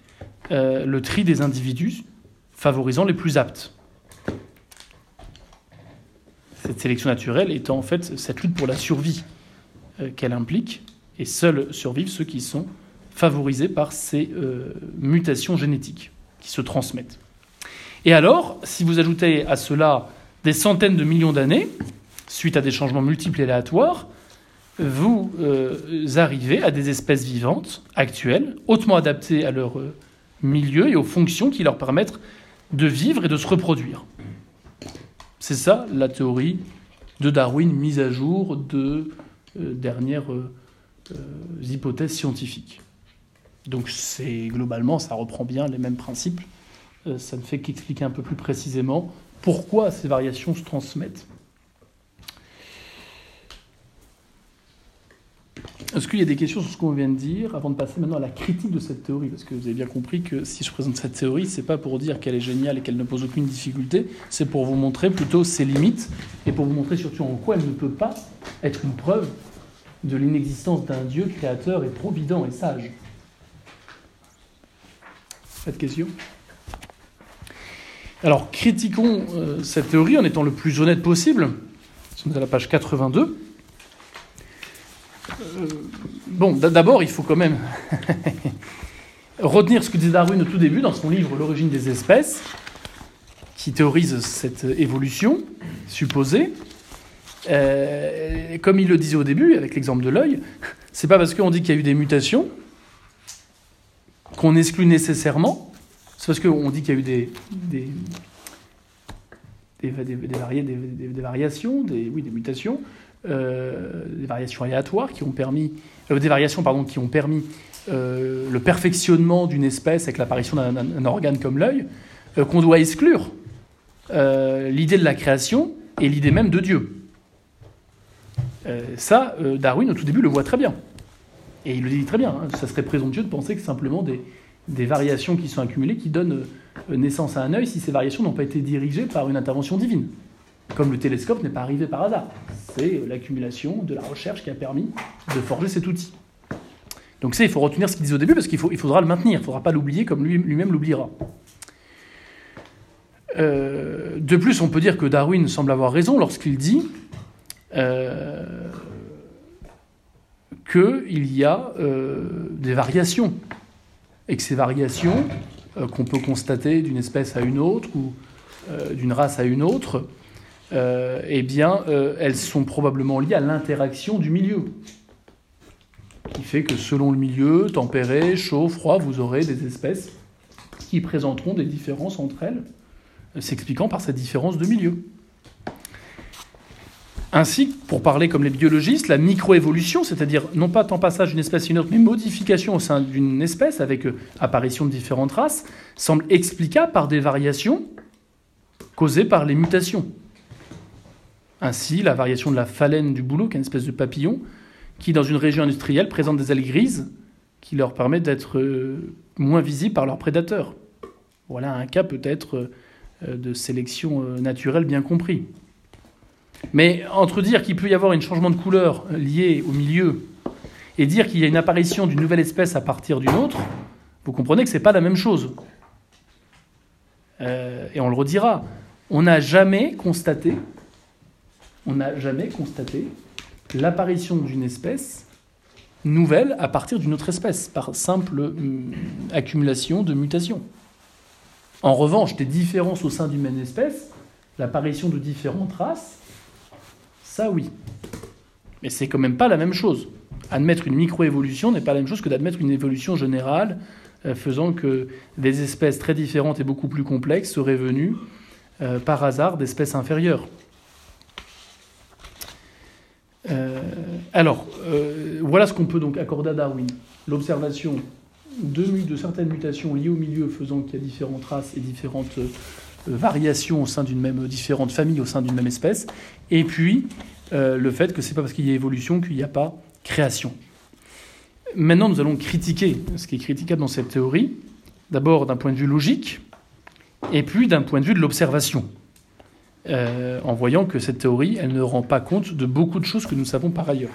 euh, le tri des individus favorisant les plus aptes. Cette sélection naturelle étant en fait cette lutte pour la survie euh, qu'elle implique, et seuls survivent ceux qui sont favorisés par ces euh, mutations génétiques qui se transmettent. Et alors, si vous ajoutez à cela des centaines de millions d'années, suite à des changements multiples et aléatoires, vous euh, arrivez à des espèces vivantes actuelles, hautement adaptées à leur euh, milieu et aux fonctions qui leur permettent de vivre et de se reproduire. C'est ça la théorie de Darwin mise à jour de euh, dernières hypothèses scientifiques. Donc c'est globalement, ça reprend bien les mêmes principes ça ne fait qu'expliquer un peu plus précisément pourquoi ces variations se transmettent. Est-ce qu'il y a des questions sur ce qu'on vient de dire avant de passer maintenant à la critique de cette théorie? Parce que vous avez bien compris que si je présente cette théorie, ce n'est pas pour dire qu'elle est géniale et qu'elle ne pose aucune difficulté, c'est pour vous montrer plutôt ses limites et pour vous montrer surtout en quoi elle ne peut pas être une preuve de l'inexistence d'un Dieu créateur et provident et sage. Cette question? Alors, critiquons euh, cette théorie en étant le plus honnête possible. Nous sommes à la page 82. Bon, d'abord, il faut quand même retenir ce que dit Darwin au tout début dans son livre L'origine des espèces, qui théorise cette évolution supposée. Euh, comme il le disait au début, avec l'exemple de l'œil, c'est pas parce qu'on dit qu'il y a eu des mutations qu'on exclut nécessairement c'est parce qu'on dit qu'il y a eu des, des, des, variations, des, oui, des mutations, des variations aléatoires qui ont permis, euh, des variations qui ont permis euh, le perfectionnement d'une espèce avec l'apparition d'un organe comme l'œil, qu'on doit exclure l'idée de la création et l'idée même de Dieu. ça, Darwin au tout début le voit très bien. Et il le dit très bien, hein. ça serait présomptueux de penser que simplement des, des variations qui sont accumulées qui donnent euh, naissance à un œil si ces variations n'ont pas été dirigées par une intervention divine. Comme le télescope n'est pas arrivé par hasard. C'est euh, l'accumulation de la recherche qui a permis de forger cet outil. Donc ça, il faut retenir ce qu'il disait au début parce qu'il il faudra le maintenir, il ne faudra pas l'oublier comme lui-même l'oubliera. Euh, de plus, on peut dire que Darwin semble avoir raison lorsqu'il dit qu'il y a des variations et que ces variations euh, qu'on peut constater d'une espèce à une autre ou euh, d'une race à une autre, euh, eh bien, elles sont probablement liées à l'interaction du milieu. Qui fait que selon le milieu, tempéré, chaud, froid, vous aurez des espèces qui présenteront des différences entre elles, s'expliquant par cette différence de milieu. Ainsi, pour parler comme les biologistes, la microévolution, c'est-à-dire non pas tant passage d'une espèce à une autre, mais modification au sein d'une espèce avec euh, apparition de différentes races, semble explicable par des variations causées par les mutations. Ainsi, la variation de la phalène du bouleau, qui est une espèce de papillon, qui dans une région industrielle présente des ailes grises qui leur permettent d'être euh, moins visibles par leurs prédateurs. Voilà un cas peut-être euh, de sélection naturelle bien compris. Mais entre dire qu'il peut y avoir un changement de couleur lié au milieu et dire qu'il y a une apparition d'une nouvelle espèce à partir d'une autre, vous comprenez que ce n'est pas la même chose. Euh, et on le redira, on n'a jamais constaté, on n'a jamais constaté l'apparition d'une espèce nouvelle à partir d'une autre espèce, par simple hum, accumulation de mutations. En revanche, des différences au sein d'une même espèce, l'apparition de différentes races, ça, oui. Mais c'est quand même pas la même chose. Admettre une microévolution n'est pas la même chose que d'admettre une évolution générale euh, faisant que des espèces très différentes et beaucoup plus complexes seraient venues euh, par hasard d'espèces inférieures. Euh, alors, voilà ce qu'on peut donc accorder à Darwin. L'observation de, certaines mutations liées au milieu faisant qu'il y a différentes races et différentes variations au sein d'une même, différentes familles au sein d'une même espèce, et puis euh, le fait que c'est pas parce qu'il y a évolution qu'il n'y a pas création. Maintenant, nous allons critiquer ce qui est critiquable dans cette théorie, d'abord d'un point de vue logique, et puis d'un point de vue de l'observation, euh, en voyant que cette théorie, elle ne rend pas compte de beaucoup de choses que nous savons par ailleurs.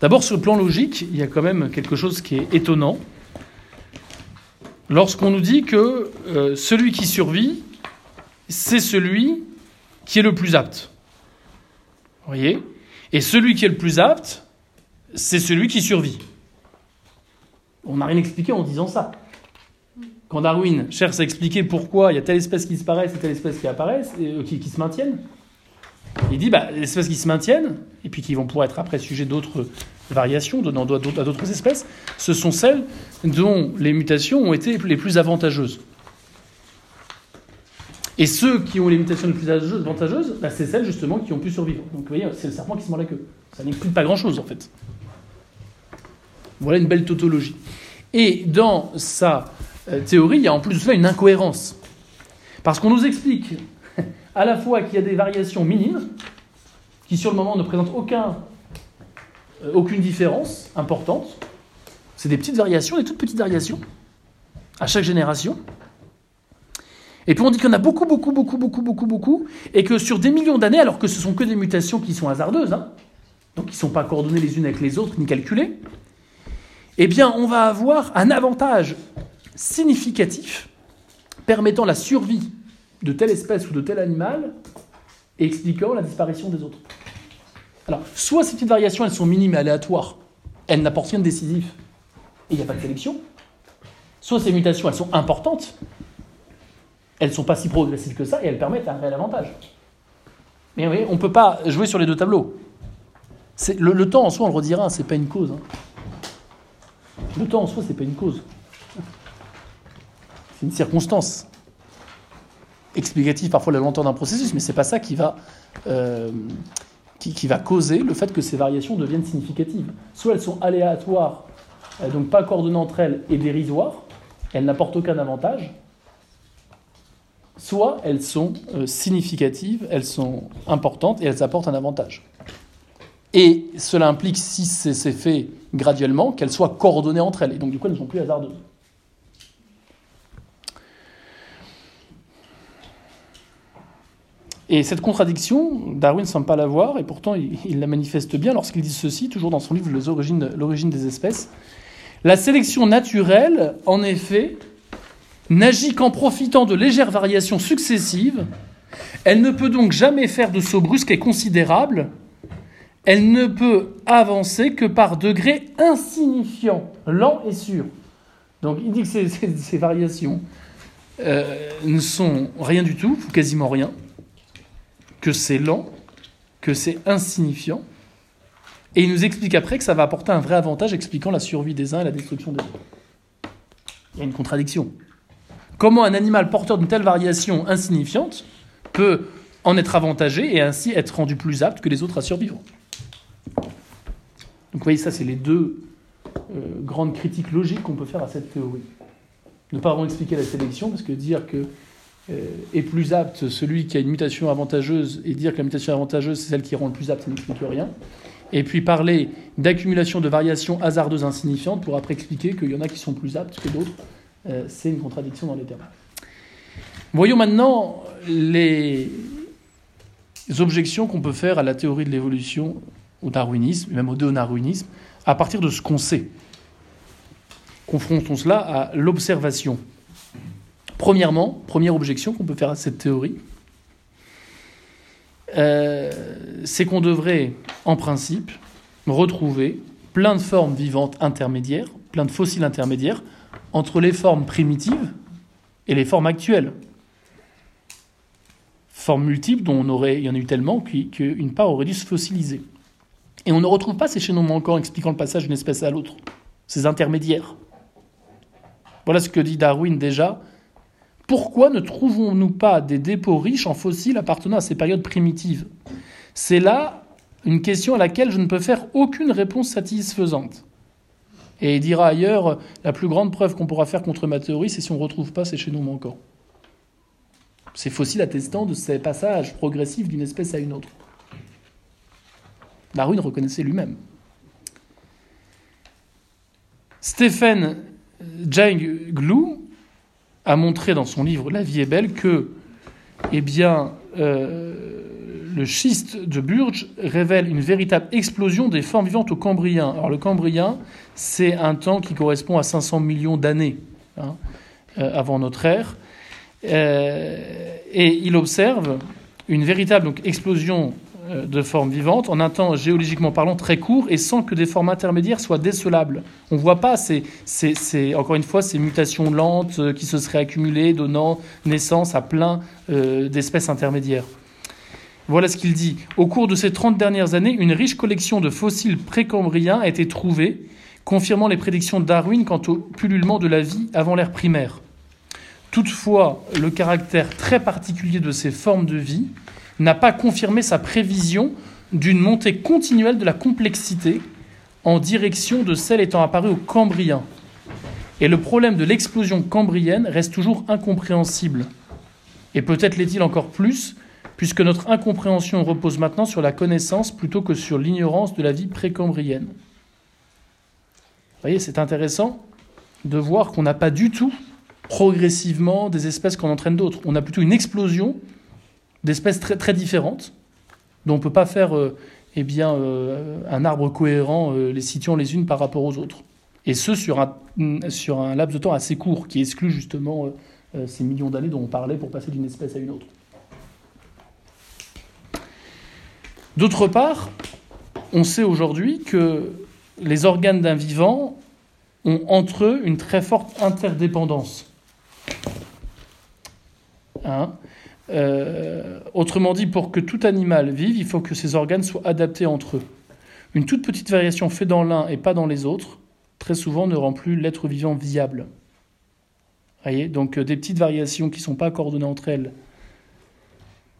D'abord, sur le plan logique, il y a quand même quelque chose qui est étonnant, lorsqu'on nous dit que euh, celui qui survit, c'est celui qui est le plus apte. Vous voyez? Et celui qui est le plus apte, c'est celui qui survit. On n'a rien expliqué en disant ça. Quand Darwin cherche à expliquer pourquoi il y a telle espèce qui disparaît et telle espèce qui apparaît, euh, qui, se maintiennent, il dit bah, les espèces qui se maintiennent, et puis qui vont pouvoir être après sujet d'autres variations donnant à d'autres espèces, ce sont celles dont les mutations ont été les plus avantageuses. Et ceux qui ont les mutations les plus avantageuses, bah, c'est celles justement qui ont pu survivre. Donc vous voyez, c'est le serpent qui se mord la queue. Ça n'explique pas grand-chose en fait. Voilà une belle tautologie. Et dans sa théorie, il y a en plus de cela une incohérence. Parce qu'on nous explique à la fois qu'il y a des variations minimes, qui sur le moment ne présentent euh, aucune différence importante. C'est des petites variations, des toutes petites variations, à chaque génération. Et puis on dit qu'il y en a beaucoup, beaucoup, beaucoup, beaucoup, beaucoup, beaucoup, et que sur des millions d'années, alors que ce sont que des mutations qui sont hasardeuses, hein, donc qui ne sont pas coordonnées les unes avec les autres ni calculées, eh bien on va avoir un avantage significatif permettant la survie de telle espèce ou de tel animal et expliquant la disparition des autres. Alors, soit ces petites variations, elles sont minimes et aléatoires, elles n'apportent rien de décisif, et il n'y a pas de sélection, soit ces mutations, elles sont importantes, elles ne sont pas si progressives que ça et elles permettent un réel avantage. Mais oui, on ne peut pas jouer sur les deux tableaux. Le, temps en soi, on le redira, c'est pas une cause. Hein. Le temps en soi, c'est pas une cause. C'est une circonstance explicative parfois la lenteur d'un processus, mais c'est pas ça qui va, euh, qui, va causer le fait que ces variations deviennent significatives. Soit elles sont aléatoires, euh, donc pas coordonnées entre elles et dérisoires, elles n'apportent aucun avantage, soit elles sont euh, significatives, elles sont importantes et elles apportent un avantage. Et cela implique, si c'est fait graduellement, qu'elles soient coordonnées entre elles, et donc du coup elles ne sont plus hasardeuses. Et cette contradiction, Darwin ne semble pas la voir, et pourtant il, la manifeste bien lorsqu'il dit ceci, toujours dans son livre L'origine des espèces. La sélection naturelle, en effet, n'agit qu'en profitant de légères variations successives, elle ne peut donc jamais faire de saut brusque et considérable, elle ne peut avancer que par degrés insignifiants, lents et sûrs. Donc il dit que ces, ces, variations euh, ne sont rien du tout, ou quasiment rien, que c'est lent, que c'est insignifiant, et il nous explique après que ça va apporter un vrai avantage expliquant la survie des uns et la destruction des autres. Il y a une contradiction. Comment un animal porteur d'une telle variation insignifiante peut en être avantagé et ainsi être rendu plus apte que les autres à survivre? Donc vous voyez, ça c'est les deux euh, grandes critiques logiques qu'on peut faire à cette théorie. Ne pas vraiment expliquer la sélection, parce que dire que est plus apte celui qui a une mutation avantageuse et dire que la mutation avantageuse c'est celle qui rend le plus apte, ça n'explique rien. Et puis parler d'accumulation de variations hasardeuses insignifiantes pour après expliquer qu'il y en a qui sont plus aptes que d'autres, euh, c'est une contradiction dans les termes. Voyons maintenant les objections qu'on peut faire à la théorie de l'évolution, au darwinisme, même au déonarwinisme, à partir de ce qu'on sait. Confrontons cela à l'observation. Premièrement, première objection qu'on peut faire à cette théorie, euh, c'est qu'on devrait, en principe, retrouver plein de formes vivantes intermédiaires, plein de fossiles intermédiaires, entre les formes primitives et les formes actuelles. Formes multiples dont on aurait, il y en a eu tellement qu'une part aurait dû se fossiliser. Et on ne retrouve pas ces chaînons manquants expliquant le passage d'une espèce à l'autre, ces intermédiaires. Voilà ce que dit Darwin déjà. Pourquoi ne trouvons-nous pas des dépôts riches en fossiles appartenant à ces périodes primitives? C'est là une question à laquelle je ne peux faire aucune réponse satisfaisante. Et il dira ailleurs, la plus grande preuve qu'on pourra faire contre ma théorie, c'est si on ne retrouve pas ces chaînons manquants. Ces fossiles attestant de ces passages progressifs d'une espèce à une autre. Darwin reconnaissait lui-même. Stephen Jang a montré dans son livre La vie est belle que eh euh, le schiste de Burge révèle une véritable explosion des formes vivantes au Cambrien. Alors le Cambrien, c'est un temps qui correspond à 500 millions d'années hein, euh, avant notre ère. Euh, et il observe une véritable explosion de formes vivantes en un temps géologiquement parlant très court et sans que des formes intermédiaires soient décelables. On ne voit pas, ces, encore une fois, ces mutations lentes euh, qui se seraient accumulées, donnant naissance à plein euh, d'espèces intermédiaires. Voilà ce qu'il dit. Au cours de ces 30 dernières années, une riche collection de fossiles précambriens a été trouvée, confirmant les prédictions de Darwin quant au pullulement de la vie avant l'ère primaire. Toutefois, le caractère très particulier de ces formes de vie n'a pas confirmé sa prévision d'une montée continuelle de la complexité en direction de celle étant apparue au Cambrien. Et le problème de l'explosion cambrienne reste toujours incompréhensible. Et peut-être l'est-il encore plus, puisque notre incompréhension repose maintenant sur la connaissance plutôt que sur l'ignorance de la vie précambrienne. Vous voyez, c'est intéressant de voir qu'on n'a pas du tout progressivement des espèces qu'on entraîne d'autres. On a plutôt une explosion d'espèces très, différentes, dont on ne peut pas faire euh, eh euh, un arbre cohérent, euh, les situant les unes par rapport aux autres. Et ce, sur un, un laps de temps assez court, qui exclut justement ces millions d'années dont on parlait pour passer d'une espèce à une autre. D'autre part, on sait aujourd'hui que les organes d'un vivant ont entre eux une très forte interdépendance. Hein euh, autrement dit, pour que tout animal vive, il faut que ses organes soient adaptés entre eux. Une toute petite variation faite dans l'un et pas dans les autres, très souvent ne rend plus l'être vivant viable. Voyez Donc euh, des petites variations qui ne sont pas coordonnées entre elles,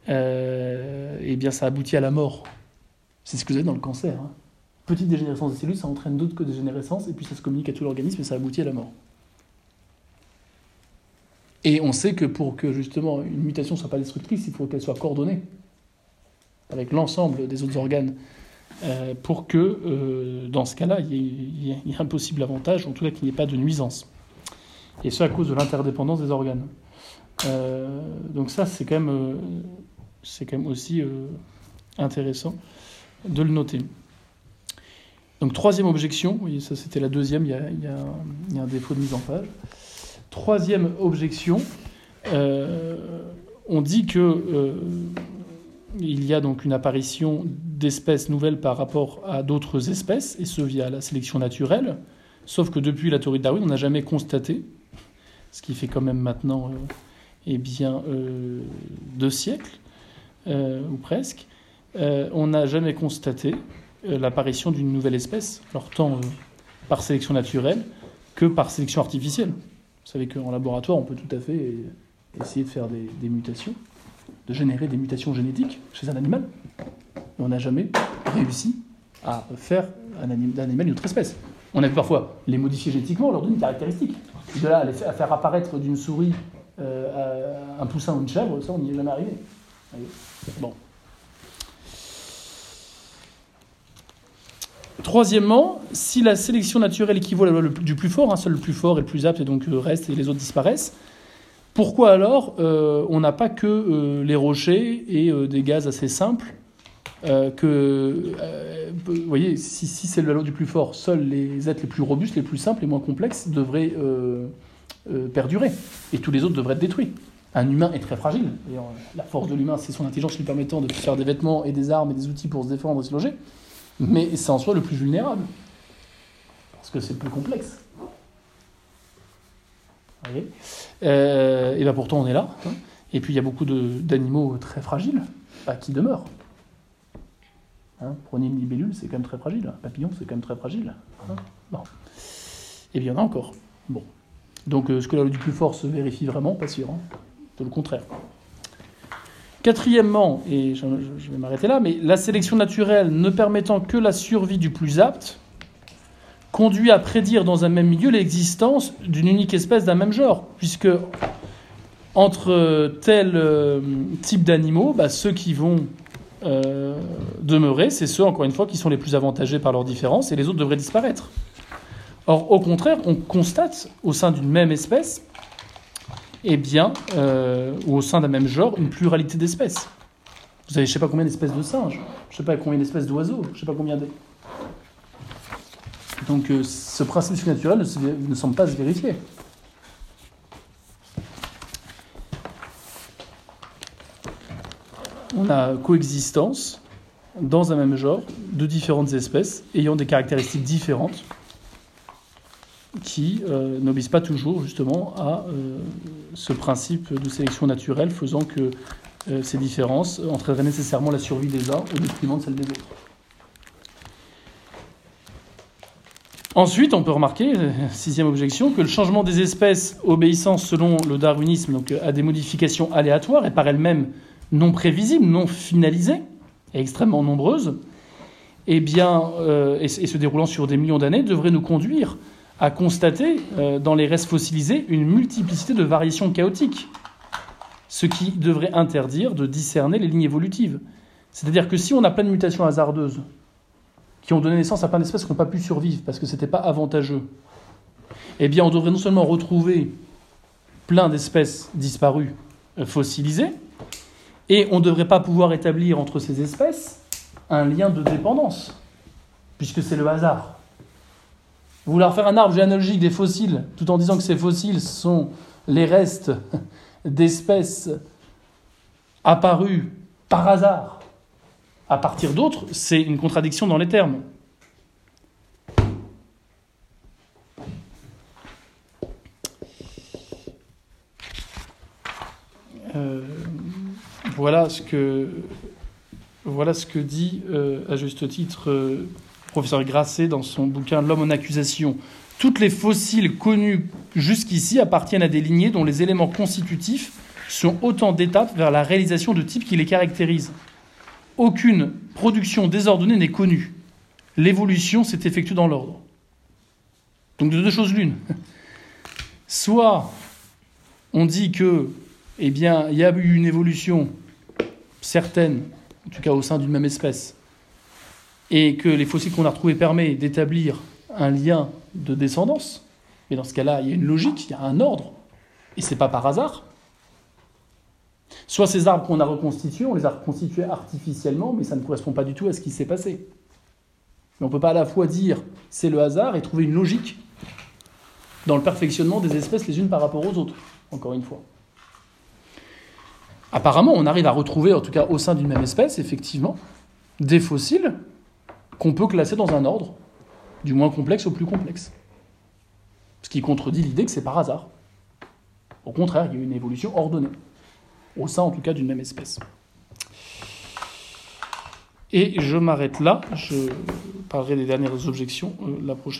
euh, eh bien ça aboutit à la mort. C'est ce que vous avez dans le cancer. Hein. Petite dégénérescence des cellules, ça entraîne d'autres que dégénérescence, et puis ça se communique à tout l'organisme et ça aboutit à la mort. Et on sait que pour que justement une mutation ne soit pas destructrice, il faut qu'elle soit coordonnée avec l'ensemble des autres organes euh, pour que, euh, dans ce cas-là, il y, ait un possible avantage, en tout cas qu'il n'y ait pas de nuisance. Et ce à cause de l'interdépendance des organes. Euh, donc ça, c'est quand même, quand même aussi intéressant de le noter. Donc troisième objection, ça c'était la deuxième, il y a un défaut de mise en page. Troisième objection, euh, on dit que euh, il y a donc une apparition d'espèces nouvelles par rapport à d'autres espèces, et ce via la sélection naturelle, Sauf que depuis la théorie de Darwin, on n'a jamais constaté, ce qui fait quand même maintenant euh, eh bien, deux siècles, ou presque, on n'a jamais constaté l'apparition d'une nouvelle espèce, alors tant par sélection naturelle que par sélection artificielle. Vous savez qu'en laboratoire, on peut tout à fait essayer de faire des, mutations, de générer des mutations génétiques chez un animal. Et on n'a jamais réussi à faire d'un animal une autre espèce. On a vu parfois les modifier génétiquement, leur donner une caractéristique. De là à, faire, apparaître d'une souris euh, un poussin ou une chèvre, ça, on n'y est jamais arrivé. Bon. Troisièmement, si la sélection naturelle équivaut à la loi le- du plus fort, hein, seul le plus fort est le plus apte et donc euh, reste et les autres disparaissent, pourquoi alors euh, on n'a pas que euh, les rochers et des gaz assez simples que, vous voyez, si, c'est la loi du plus fort, seuls les êtres les plus robustes, les plus simples, les moins complexes devraient perdurer et tous les autres devraient être détruits. Un humain est très fragile. La force de l'humain, c'est son intelligence lui permettant de faire des vêtements et des armes et des outils pour se défendre et se loger. Mais c'est en soi le plus vulnérable. Parce que c'est le plus complexe. Vous voyez Euh, et bien pourtant, on est là. hein. Et puis, il y a beaucoup d'animaux très fragiles bah, qui demeurent. Hein, prenez une libellule, c'est quand même très fragile. Un papillon, c'est quand même très fragile. Hein. Et bien, il y en a encore. Bon. Donc, euh, est-ce que la loi du plus fort se vérifie vraiment Pas sûr. hein. C'est le contraire. Quatrièmement, et je, vais m'arrêter là, mais la sélection naturelle ne permettant que la survie du plus apte conduit à prédire dans un même milieu l'existence d'une unique espèce d'un même genre, puisque entre tel euh, type d'animaux, bah, ceux qui vont euh, demeurer, c'est ceux, encore une fois, qui sont les plus avantagés par leurs différences, et les autres devraient disparaître. Or, au contraire, on constate au sein d'une même espèce eh bien, euh, au sein d'un même genre, une pluralité d'espèces. Vous avez je ne sais pas combien d'espèces de singes, je ne sais pas combien d'espèces d'oiseaux, je ne sais pas combien de... Donc euh, ce principe naturel ne, ne semble pas se vérifier. On a coexistence dans un même genre de différentes espèces ayant des caractéristiques différentes qui euh, n'obéissent pas toujours justement à euh, ce principe de sélection naturelle faisant que euh, ces différences entraîneraient nécessairement la survie des uns au détriment de celle des autres. Ensuite, on peut remarquer, sixième objection, que le changement des espèces obéissant selon le darwinisme donc, à des modifications aléatoires et par elles-mêmes non prévisibles, non finalisées et extrêmement nombreuses, eh bien, et se déroulant sur des millions d'années, devrait nous conduire à constater euh, dans les restes fossilisés une multiplicité de variations chaotiques, ce qui devrait interdire de discerner les lignes évolutives. C'est-à-dire que si on a plein de mutations hasardeuses qui ont donné naissance à plein d'espèces qui n'ont pas pu survivre parce que ce n'était pas avantageux, eh bien on devrait non seulement retrouver plein d'espèces disparues euh, fossilisées, et on ne devrait pas pouvoir établir entre ces espèces un lien de dépendance, puisque c'est le hasard. Vouloir faire un arbre généalogique des fossiles, tout en disant que ces fossiles sont les restes d'espèces apparues par hasard à partir d'autres, c'est une contradiction dans les termes. Euh, voilà ce que voilà ce que dit euh, à juste titre euh, professeur Grasset dans son bouquin L'homme en accusation. Toutes les fossiles connus jusqu'ici appartiennent à des lignées dont les éléments constitutifs sont autant d'étapes vers la réalisation de types qui les caractérisent. Aucune production désordonnée n'est connue. L'évolution s'est effectuée dans l'ordre. Donc de deux choses l'une. Soit on dit que, eh bien, il y a eu une évolution certaine, en tout cas au sein d'une même espèce, et que les fossiles qu'on a retrouvés permettent d'établir un lien de descendance. Mais dans ce cas-là, il y a une logique, il y a un ordre, et c'est pas par hasard. Soit ces arbres qu'on a reconstitués, on les a reconstitués artificiellement, mais ça ne correspond pas du tout à ce qui s'est passé. Mais on ne peut pas à la fois dire c'est le hasard et trouver une logique dans le perfectionnement des espèces les unes par rapport aux autres, encore une fois. Apparemment, on arrive à retrouver, en tout cas au sein d'une même espèce, effectivement, des fossiles qu'on peut classer dans un ordre, du moins complexe au plus complexe. Ce qui contredit l'idée que c'est par hasard. Au contraire, il y a une évolution ordonnée, au sein en tout cas d'une même espèce. Et je m'arrête là, je parlerai des dernières objections euh, la prochaine